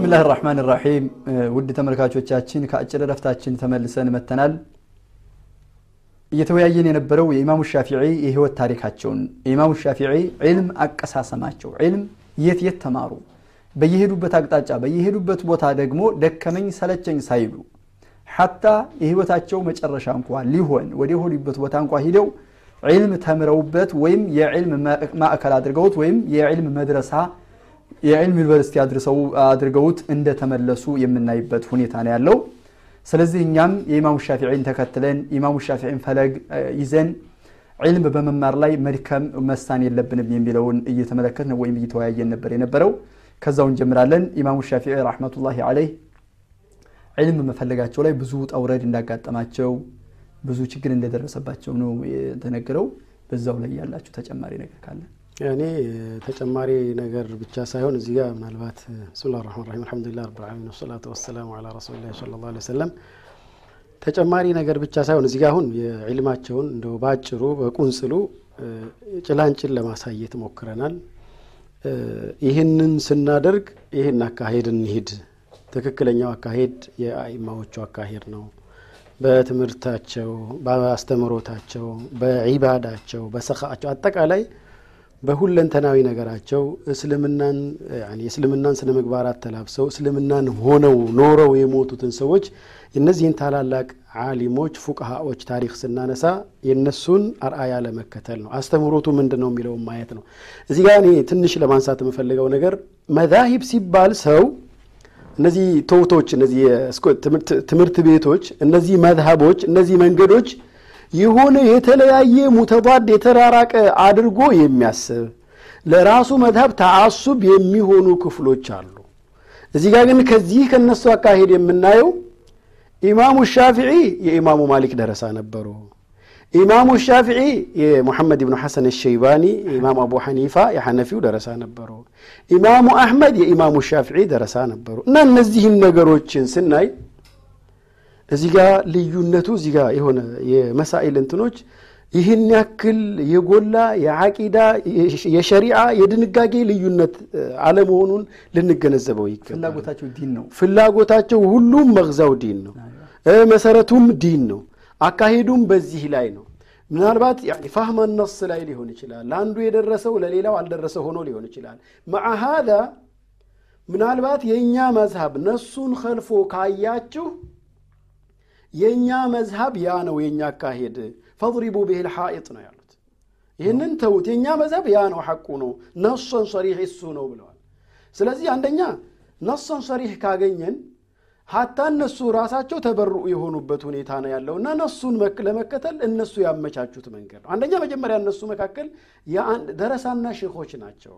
ብስምላህ ራህማን ራሒም ውድ ተመልካቾቻችን ከአጭር ረፍታችን ተመልሰን መተናል እየተወያየን የነበረው የኢማሙ ሻፊዒ የህይወት ታሪካቸውን የኢማሙ ሻፊዒ ዒልም አቀሳሰማቸው ዒልም የት የት ተማሩ በየሄዱበት አቅጣጫ በየሄዱበት ቦታ ደግሞ ደከመኝ ሰለቸኝ ሳይሉ ሐታ የህይወታቸው መጨረሻ እንኳ ሊሆን ወደ ሆኑበት ቦታ እንኳ ሂደው ዒልም ተምረውበት ወይም የዒልም ማዕከል አድርገውት ወይም የዒልም መድረሳ የዕልም ዩኒቨርሲቲ አድርገውት እንደተመለሱ የምናይበት ሁኔታ ነው ያለው። ስለዚህ እኛም የኢማሙ ሻፊዒን ተከትለን ኢማሙ ሻፊዒን ፈለግ ይዘን ዕልም በመማር ላይ መድከም መሳን የለብንም የሚለውን እየተመለከትን ወይም እየተወያየን ነበር የነበረው። ከዛው እንጀምራለን። ኢማሙ ሻፊዒ ረሕመቱላሂ አለይህ ዕልም መፈለጋቸው ላይ ብዙ ጠውረድ እንዳጋጠማቸው ብዙ ችግር እንደደረሰባቸው ነው የተነገረው። በዛው ላይ ያላችሁ ተጨማሪ ነገር ካለ እኔ ተጨማሪ ነገር ብቻ ሳይሆን እዚህ ጋር ምናልባት ብስሚላ ራህማን ራሒም አልሐምዱሊላህ ረብል ዓለሚን ወሰላቱ ወሰላሙ ዐላ ረሱሊላህ ሰለላሁ ዐለይሂ ወሰለም ተጨማሪ ነገር ብቻ ሳይሆን እዚህ ጋር አሁን የዕልማቸውን እንደው ባጭሩ በቁንጽሉ ጭላንጭል ለማሳየት ሞክረናል። ይህንን ስናደርግ ይህን አካሄድ እንሂድ፣ ትክክለኛው አካሄድ የአኢማዎቹ አካሄድ ነው። በትምህርታቸው፣ በአስተምሮታቸው፣ በዒባዳቸው፣ በሰኻቸው አጠቃላይ በሁለንተናዊ ነገራቸው እስልምናን የእስልምናን ስነ ምግባራት ተላብሰው እስልምናን ሆነው ኖረው የሞቱትን ሰዎች እነዚህን ታላላቅ ዓሊሞች ፉቅሃዎች ታሪክ ስናነሳ የእነሱን አርአያ ለመከተል ነው። አስተምሮቱ ምንድን ነው የሚለውን ማየት ነው። እዚህ ጋር እኔ ትንሽ ለማንሳት የምፈልገው ነገር መዛሂብ ሲባል ሰው እነዚህ ተውቶች፣ እነዚህ ትምህርት ቤቶች፣ እነዚህ መዝሀቦች፣ እነዚህ መንገዶች የሆነ የተለያየ ሙተባድ የተራራቀ አድርጎ የሚያስብ ለራሱ መዝሀብ ተአሱብ የሚሆኑ ክፍሎች አሉ። እዚህ ጋር ግን ከዚህ ከነሱ አካሄድ የምናየው ኢማሙ ሻፊዒ የኢማሙ ማሊክ ደረሳ ነበሩ። ኢማሙ ሻፊዒ የሙሐመድ ብኑ ሐሰን ሸይባኒ፣ የኢማሙ አቡ ሐኒፋ የሐነፊው ደረሳ ነበሩ። ኢማሙ አሕመድ የኢማሙ ሻፊዒ ደረሳ ነበሩ እና እነዚህን ነገሮችን ስናይ እዚህ ጋር ልዩነቱ እዚህ ጋር የሆነ የመሳኢል እንትኖች ይህን ያክል የጎላ የዓቂዳ የሸሪዓ የድንጋጌ ልዩነት አለመሆኑን ልንገነዘበው ይገባል። ፍላጎታቸው ዲን ነው። ፍላጎታቸው ሁሉም መግዛው ዲን ነው። መሰረቱም ዲን ነው። አካሄዱም በዚህ ላይ ነው። ምናልባት ፋህመ ነስ ላይ ሊሆን ይችላል። ለአንዱ የደረሰው ለሌላው አልደረሰ ሆኖ ሊሆን ይችላል። መዓ ሃዛ ምናልባት የእኛ መዝሀብ ነሱን ከልፎ ካያችሁ የእኛ መዝሀብ ያ ነው የእኛ አካሄድ ፈضሪቡ ብሂል ሐኢጥ ነው ያሉት። ይህንን ተዉት፣ የእኛ መዝሀብ ያ ነው ሐቁ ነው ነሶን ሰሪሕ እሱ ነው ብለዋል። ስለዚህ አንደኛ ነሶን ሰሪሕ ካገኘን ሀታ እነሱ ራሳቸው ተበርኡ የሆኑበት ሁኔታ ነው ያለው እና እነሱን ለመከተል እነሱ ያመቻቹት መንገድ ነው። አንደኛ መጀመሪያ እነሱ መካከል ደረሳና ሼኾች ናቸው።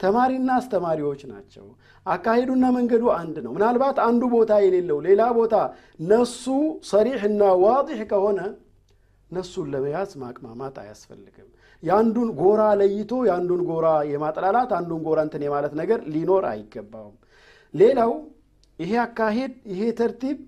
ተማሪና አስተማሪዎች ናቸው። አካሄዱና መንገዱ አንድ ነው። ምናልባት አንዱ ቦታ የሌለው ሌላ ቦታ ነሱ ሰሪሕና ዋዲሕ ከሆነ ነሱን ለመያዝ ማቅማማት አያስፈልግም። የአንዱን ጎራ ለይቶ የአንዱን ጎራ የማጥላላት አንዱን ጎራ እንትን የማለት ነገር ሊኖር አይገባውም። ሌላው ይሄ አካሄድ ይሄ ተርቲብ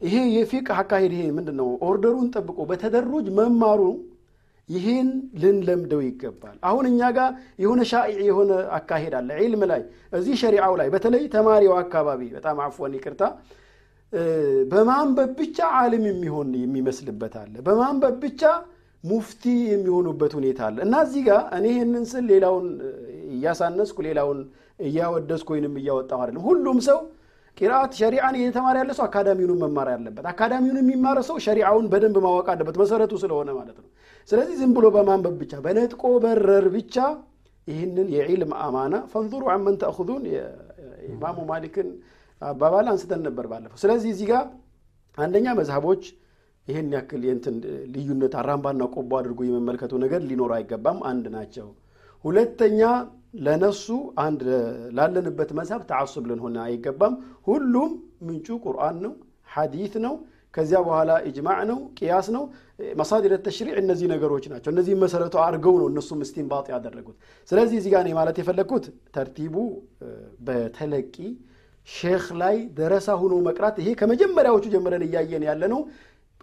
ይሄ የፊቅህ አካሄድ ይሄ ምንድን ነው ኦርደሩን ጠብቆ በተደሩጅ መማሩ ይህን ልንለምደው ይገባል። አሁን እኛ ጋር የሆነ ሻኢዕ የሆነ አካሄድ አለ ዒልም ላይ እዚህ ሸሪዓው ላይ በተለይ ተማሪው አካባቢ በጣም አፍወን ይቅርታ፣ በማንበብ ብቻ ዓሊም የሚሆን የሚመስልበት አለ። በማንበብ ብቻ ሙፍቲ የሚሆኑበት ሁኔታ አለ እና እዚህ ጋር እኔ ይህንን ስል ሌላውን እያሳነስኩ ሌላውን እያወደስኩ ወይንም እያወጣሁ አይደለም። ሁሉም ሰው ቂራአት ሸሪዓን እየተማረ ያለ ሰው አካዳሚውንም መማር ያለበት፣ አካዳሚውን የሚማረ ሰው ሸሪዓውን በደንብ ማወቅ አለበት፣ መሰረቱ ስለሆነ ማለት ነው። ስለዚህ ዝም ብሎ በማንበብ ብቻ በነጥቆ በረር ብቻ ይህንን የዒልም አማና ፈንዙሩ አመን ተእኹዙን የኢማሙ ማሊክን አባባል አንስተን ነበር ባለፈው። ስለዚህ እዚህ ጋር አንደኛ መዝሀቦች ይህን ያክል የእንትን ልዩነት አራምባና ቆቦ አድርጎ የመመልከቱ ነገር ሊኖር አይገባም፣ አንድ ናቸው። ሁለተኛ ለነሱ አንድ ላለንበት መዝሀብ ተዓሱብ ልንሆን አይገባም። ሁሉም ምንጩ ቁርአን ነው፣ ሐዲት ነው። ከዚያ በኋላ ኢጅማዕ ነው፣ ቅያስ ነው፣ መሳዲር ተሽሪዕ እነዚህ ነገሮች ናቸው። እነዚህ መሰረቱ አድርገው ነው እነሱም እስቲንባጥ ያደረጉት። ስለዚህ እዚህ ጋር ማለት የፈለግኩት ተርቲቡ በተለቂ ሼክ ላይ ደረሳ ሆኖ መቅራት ይሄ ከመጀመሪያዎቹ ጀምረን እያየን ያለ ነው።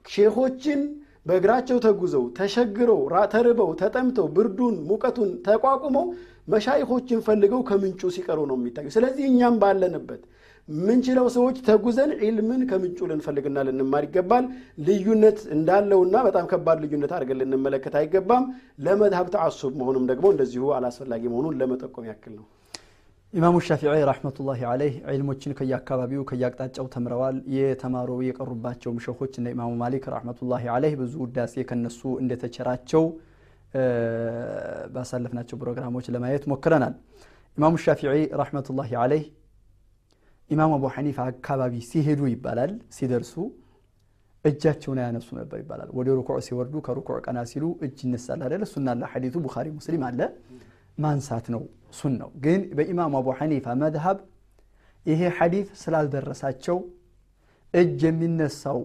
ሼኾችን በእግራቸው ተጉዘው ተሸግረው ተርበው ተጠምተው ብርዱን ሙቀቱን ተቋቁመው መሻይኾችን ፈልገው ከምንጩ ሲቀሩ ነው የሚታዩ። ስለዚህ እኛም ባለንበት ምንችለው ሰዎች ተጉዘን ዒልምን ከምንጩ ልንፈልግና ልንማር ይገባል። ልዩነት እንዳለውና በጣም ከባድ ልዩነት አድርገን ልንመለከት አይገባም። ለመድሀብ ተዓሱብ መሆኑም ደግሞ እንደዚሁ አላስፈላጊ መሆኑን ለመጠቆም ያክል ነው። ኢማሙ ሻፊዒ ረሕመቱላሂ ዓለይህ ዒልሞችን ከየአካባቢው ከየአቅጣጫው ተምረዋል። የተማሩ የቀሩባቸውም ሸኾች እነ ኢማሙ ማሊክ ረሕመቱላሂ ዓለይህ ብዙ ውዳሴ ከነሱ እንደተቸራቸው ባሳለፍናቸው ፕሮግራሞች ለማየት ሞክረናል። ኢማሙ ሻፊዒ ረሕመቱላሂ ዓለይህ ኢማም አቡ ሐኒፋ አካባቢ ሲሄዱ ይባላል ሲደርሱ እጃቸውን አያነሱ ነበር ይባላል። ወደ ሩኩዕ ሲወርዱ ከሩኩዕ ቀና ሲሉ እጅ ይነሳል አይደል? እሱና አለ ሐዲቱ ቡኻሪ ሙስሊም አለ ማንሳት ነው ሱን ነው። ግን በኢማም አቡ ሐኒፋ መድሀብ ይሄ ሐዲት ስላልደረሳቸው እጅ የሚነሳው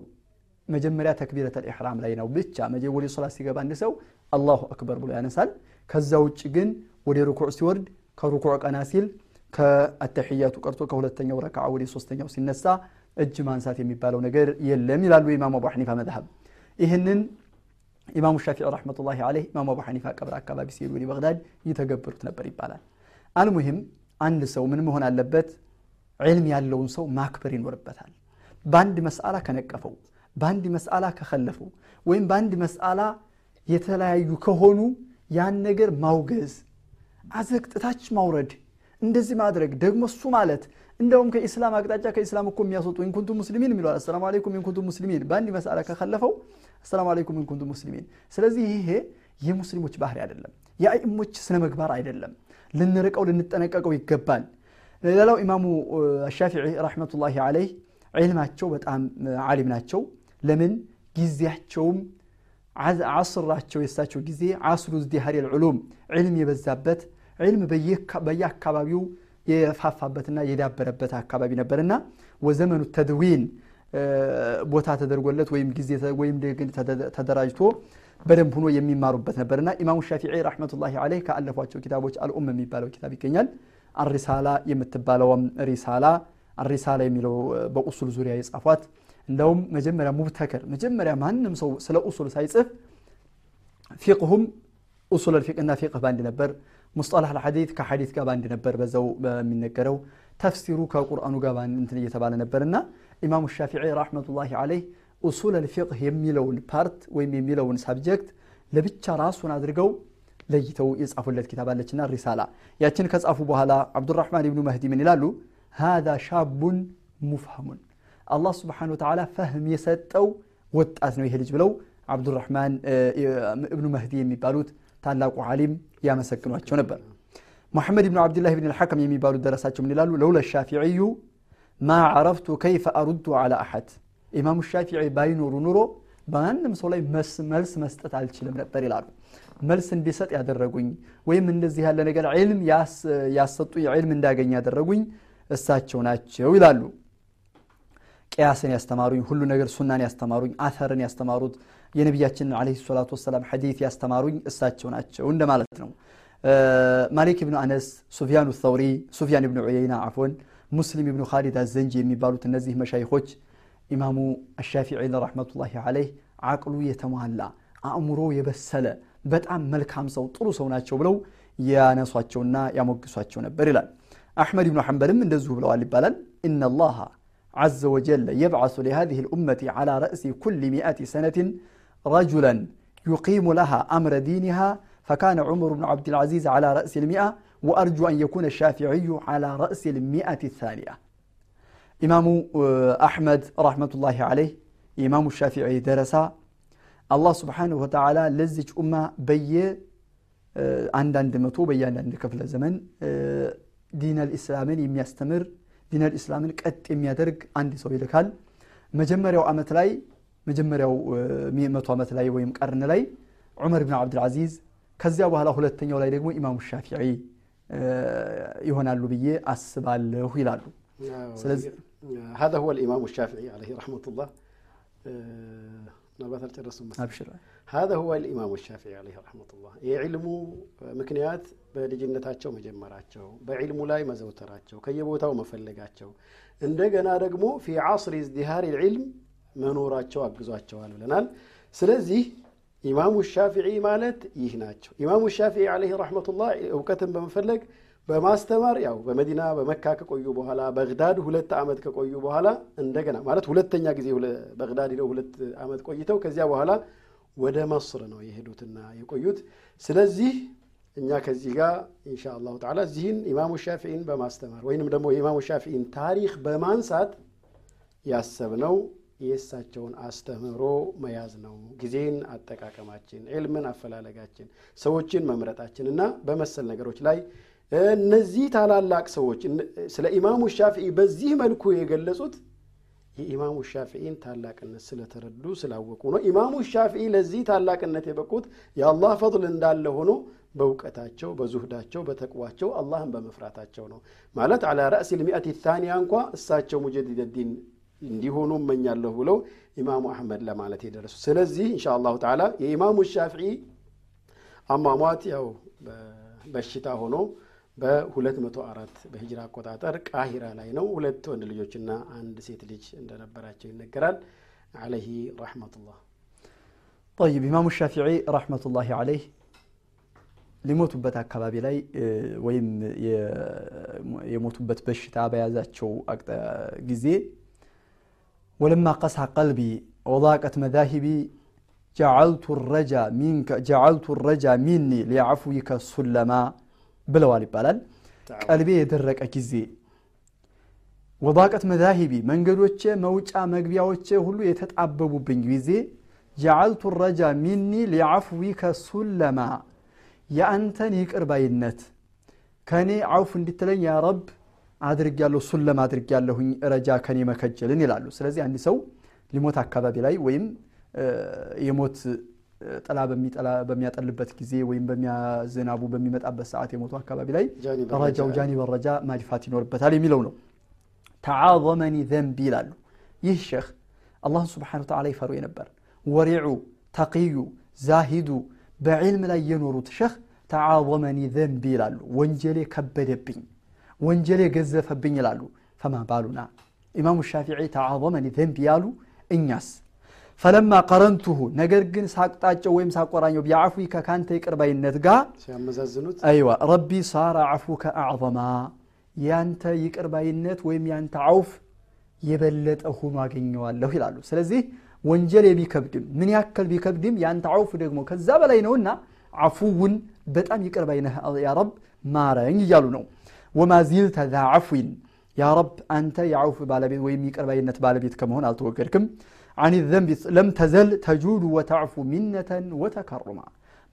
መጀመሪያ ተክቢረተል ኢሕራም ላይ ነው ብቻ ወደ ሶላት ሲገባ አንድ ሰው አላሁ አክበር ብሎ ያነሳል። ከዛ ውጭ ግን ወደ ሩኩዕ ሲወርድ ከሩኩዕ ቀና ሲል ከአተሕያቱ ቀርቶ ከሁለተኛው ረክዓ ወደ ሶስተኛው ሲነሳ እጅ ማንሳት የሚባለው ነገር የለም ይላሉ የኢማሙ አቡ ሐኒፋ መድሀብ። ይህንን ኢማሙ ሻፊዒ ረሕመቱላሂ ዓለይህ ኢማሙ አቡ ሐኒፋ ቀብር አካባቢ ሲሄዱ ወደ በግዳድ ይተገብሩት ነበር ይባላል። አልሙሂም አንድ ሰው ምን መሆን አለበት? ዕልም ያለውን ሰው ማክበር ይኖርበታል። በአንድ مسألة ከነቀፈው፣ በአንድ مسألة ከኸለፈው፣ ወይም በአንድ مسألة የተለያዩ ከሆኑ ያን ነገር ማውገዝ፣ አዘቅት ታች ማውረድ እንደዚህ ማድረግ ደግሞ እሱ ማለት እንደውም ከኢስላም አቅጣጫ ከኢስላም እኮ የሚያስወጡ إن كنتم مسلمين የሚለዋል። السلام عليكم إن كنتم مسلمين በአንድ مسألة ከኸለፈው السلام عليكم إن كنتم مسلمين። ስለዚህ ይሄ የሙስሊሞች ባህሪ አይደለም፣ የዓሊሞች ስነ ምግባር አይደለም። ልንርቀው ልንጠነቀቀው ይገባል። ሌላው ኢማሙ ሻፊዒ ረሕመቱላሂ ዓለይህ ዒልማቸው በጣም ዓሊም ናቸው። ለምን ጊዜያቸውም ዓስራቸው የእሳቸው ጊዜ ዓስሩ ዝዲሃሪ ልዑሉም ዒልም የበዛበት ዒልም በየአካባቢው የፋፋበትና የዳበረበት አካባቢ ነበርና ወዘመኑ ተድዊን ቦታ ተደርጎለት ወይም ጊዜ ወይም ተደራጅቶ በደንብ ሆኖ የሚማሩበት ነበርና ኢማሙ ሻፊዒ ረሕመቱላሂ ዓለይህ ከአለፏቸው ኪታቦች አልኡም የሚባለው ኪታብ ይገኛል። الرسالة የምትባለውም رسالة الرسالة የሚለው በ أصول ዙሪያ የጻፏት እንደውም መጀመሪያ مبتكر መጀመሪያ ማንም ሰው ስለ أصول ሳይጽፍ ፊቅሁም أصول الفقه ና فقه ባንድ ነበር። مصطلح الحديث ከሐዲት ጋር ባንድ ነበር በዛው በሚነገረው። ተፍሲሩ ከቁርአኑ ጋር እንትን እየተባለ ነበርና ኢማሙ ሻፊዒ رحمة الله عليه أصول الفقه የሚለውን part ወይም የሚለውን subject ለብቻ ራሱን አድርገው ለይተው የጻፉለት ኪታብ አለችና ሪሳላ። ያችን ከጻፉ በኋላ አብዱራሕማን ብኑ መህዲ ምን ይላሉ? ሃዛ ሻቡን ሙፍሀሙን አላህ ስብሓነ ወተዓላ ፈህም የሰጠው ወጣት ነው ይሄ ልጅ ብለው አብዱራሕማን እብኑ መህዲ የሚባሉት ታላቁ ዓሊም ያመሰግኗቸው ነበር። ሙሐመድ ብኑ ዓብድላህ ብን ልሐከም የሚባሉት ደረሳቸው ምን ይላሉ? ለውለ ሻፊዕዩ ማ ዓረፍቱ ከይፈ አሩዱ ዓላ አሐድ ኢማሙ ሻፊዒ ባይኖሩ ኑሮ በማንም ሰው ላይ መልስ መስጠት አልችልም ነበር ይላሉ። መልስ እንዲሰጥ ያደረጉኝ ወይም እንደዚህ ያለ ነገር ዕልም ያሰጡ ዕልም እንዳገኝ ያደረጉኝ እሳቸው ናቸው ይላሉ። ቅያስን ያስተማሩኝ፣ ሁሉ ነገር ሱናን ያስተማሩኝ፣ አተርን ያስተማሩት የነቢያችንን ዓለይሂ ሰላቱ ወሰላም ሐዲት ያስተማሩኝ እሳቸው ናቸው እንደማለት ነው። ማሊክ ብኑ አነስ፣ ሱፊያኑ ተውሪ፣ ሱፊያን ብኑ ዑየይና አፎን፣ ሙስሊም ብኑ ካሊድ አዘንጂ የሚባሉት እነዚህ መሻይኾች ኢማሙ አሻፊዒ ረሕመቱላሂ ዓለይህ አቅሉ የተሟላ አእምሮ የበሰለ በጣም መልካም ሰው ጥሩ ሰው ናቸው ብለው ያነሷቸውና ያሞግሷቸው ነበር ይላል። አሕመድ ብኑ ሐንበልም እንደዚሁ ብለዋል ይባላል። ኢነላሃ عز وجل يبعث لهذه الأمة على رأس كل مئة سنة رجلا يقيم لها أمر دينها فكان عمر بن عبد العزيز على رأس المئة وأرجو أن يكون الشافعي على رأس المئة الثانية. إمام آه، أحمد رحمة الله عليه إمام الشافعي درس. الله سبحانه وتعالى لزج أمة بي آه، عند متو بي يعني عند كفل زمن آه، دين الإسلام يستمر. ዲነል ኢስላምን ቀጥ የሚያደርግ አንድ ሰው ይልካል። መጀመሪያው ዓመት ላይ መጀመሪያው መቶ ዓመት ላይ ወይም ቀርን ላይ ዑመር ብን ዓብድልዓዚዝ ከዚያ በኋላ ሁለተኛው ላይ ደግሞ ኢማሙ ሻፊዒ ይሆናሉ ብዬ አስባለሁ ይላሉ። ስለዚህ هذا هو الإمام الشافعي عليه رحمة الله ምናልባት አልጨረሱም አብሽር هذا هو الإمام الشافعي عليه رحمة الله የዕልሙ ምክንያት በልጅነታቸው መጀመራቸው በዕልሙ ላይ መዘውተራቸው ከየቦታው መፈለጋቸው እንደገና ደግሞ ፊ ዓስሪ ازدهار العلم መኖራቸው አግዟቸዋል ብለናል ስለዚህ ኢማሙ ሻፊዒ ማለት ይህ ናቸው ኢማሙ ሻፊዒ ዓለይህ ረሕመቱላህ እውቀትን በመፈለግ በማስተማር ያው በመዲና በመካ ከቆዩ በኋላ በግዳድ ሁለት ዓመት ከቆዩ በኋላ እንደገና ማለት ሁለተኛ ጊዜ በግዳድ ሄደው ሁለት ዓመት ቆይተው ከዚያ በኋላ ወደ መስር ነው የሄዱትና የቆዩት። ስለዚህ እኛ ከዚህ ጋር ኢንሻ አላሁ ተዓላ እዚህን ኢማሙ ሻፊዒን በማስተማር ወይንም ደግሞ የኢማሙ ሻፊዒን ታሪክ በማንሳት ያሰብነው የእሳቸውን አስተምህሮ መያዝ ነው። ጊዜን አጠቃቀማችን፣ ዕልምን አፈላለጋችን፣ ሰዎችን መምረጣችን እና በመሰል ነገሮች ላይ እነዚህ ታላላቅ ሰዎች ስለ ኢማሙ ሻፊዒ በዚህ መልኩ የገለጹት የኢማሙ ሻፊዒን ታላቅነት ስለተረዱ ስላወቁ ነው። ኢማሙ ሻፊዒ ለዚህ ታላቅነት የበቁት የአላህ ፈضል እንዳለ ሆኖ በእውቀታቸው፣ በዙህዳቸው፣ በተቅዋቸው አላህን በመፍራታቸው ነው። ማለት አላ ረእሲ ልሚአት ታኒያ እንኳ እሳቸው ሙጀዲድ ዲን እንዲሆኑ እመኛለሁ ብለው ኢማሙ አሕመድ ለማለት የደረሱ። ስለዚህ ኢንሻ አላሁ ተዓላ የኢማሙ ሻፊዒ አሟሟት ያው በሽታ ሆኖ በ204 በሂጅራ አቆጣጠር ቃሂራ ላይ ነው። ሁለት ወንድ ልጆችና አንድ ሴት ልጅ እንደነበራቸው ይነገራል። አለይሂ ረሕመቱላህ። ጠይብ ኢማሙ ሻፊዒ ረሕመቱላሂ አለይህ ሊሞቱበት አካባቢ ላይ ወይም የሞቱበት በሽታ በያዛቸው ጊዜ ወለማ ቀሳ ቀልቢ ወዳቀት መዛሂቢ ጀዓልቱ ረጃ ሚኒ ሊዓፍዊከ ሱለማ ብለዋል ይባላል። ቀልቤ የደረቀ ጊዜ ወዳቀት መዛሂቢ መንገዶቼ መውጫ መግቢያዎቼ ሁሉ የተጣበቡብኝ ጊዜ ጀዓልቱ ረጃ ሚኒ ሊዓፍዊከ ሱለማ የአንተን ይቅር ባይነት ከእኔ አውፍ እንድትለኝ ያ ረብ አድርጊያለሁ ሱለም አድርጊያለሁኝ ረጃ ከኔ መከጀልን ይላሉ። ስለዚህ አንድ ሰው ሊሞት አካባቢ ላይ ወይም የሞት ጥላ በሚያጠልበት ጊዜ ወይም በሚያዝናቡ በሚመጣበት ሰዓት የሞቱ አካባቢ ላይ ረጃው ጃኒበ ረጃ ማድፋት ይኖርበታል የሚለው ነው። ተዓዘመኒ ዘንቢ ይላሉ። ይህ ሼክ አላህን ስብሓነ ወተዓላ ይፈሩ የነበር ወሪዑ፣ ተቂዩ፣ ዛሂዱ በዕልም ላይ የኖሩት ሼክ ተዓዘመኒ ዘንቢ ይላሉ። ወንጀሌ ከበደብኝ ወንጀሌ ገዘፈብኝ ይላሉ። ፈማ ባሉና ኢማሙ ሻፊዒ ተዓዘመኒ ዘንቢ ያሉ እኛስ فلما قرنته نجر جن ساق تاج ويم ساق ورانيو بيعفوي ككان تيكر بين نتجا أيوة ربي صار عفوك أعظما يانتا يكر بين نت ويم يانتا عوف يبلت أخو ما جيني والله لا لو سلزي ونجل بيكبدم من يأكل بي كبدم يانتا عوف دعمو كذاب لا ينونا عفون بتأم يكر بينها يا رب ما رأني يالونو وما زلت ذا عفوين يا رب أنت يا عوف بالبيت ويم يكر بين نت بالبيت كمهون على توكركم አን ዘንቢ ለም ተዘል ተጁዱ ወተዕፉ ሚነተን ወተከሩማ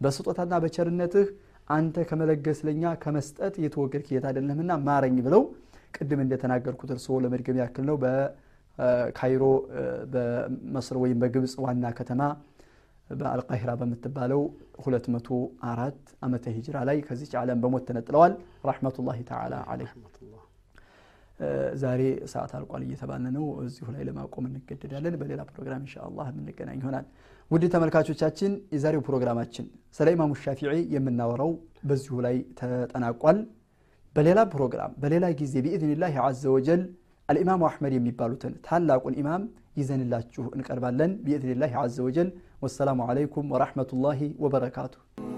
በስጦታና በቸርነትህ አንተ ከመለገስ ለኛ ከመስጠት የተወገድክ ጌታ አይደለህምና ማረኝ ብለው ቅድም እንደተናገርኩት እርስዎ ለመድገም ያክል ነው በካይሮ በመስር ወይም በግብፅ ዋና ከተማ በአልቃሂራ በምትባለው 204 ዓመተ ሂጅራ ላይ ከዚች ዓለም በሞት ተነጥለዋል። ረሕመቱላሂ ተዓላ ዓለይህ። ዛሬ ሰዓት አልቋል እየተባለ ነው። እዚሁ ላይ ለማቆም እንገደዳለን። በሌላ ፕሮግራም ኢንሻአላህ የምንገናኝ ይሆናል። ውድ ተመልካቾቻችን የዛሬው ፕሮግራማችን ስለ ኢማሙ ሻፊዒ የምናወራው በዚሁ ላይ ተጠናቋል። በሌላ ፕሮግራም በሌላ ጊዜ ቢኢዝኒላህ ዐዘ ወጀል አልኢማሙ አሕመድ የሚባሉትን ታላቁን ኢማም ይዘንላችሁ እንቀርባለን። ቢኢዝኒላህ ዐዘ ወጀል ወሰላሙ ዓለይኩም ወረሕመቱላሂ ወበረካቱሁ።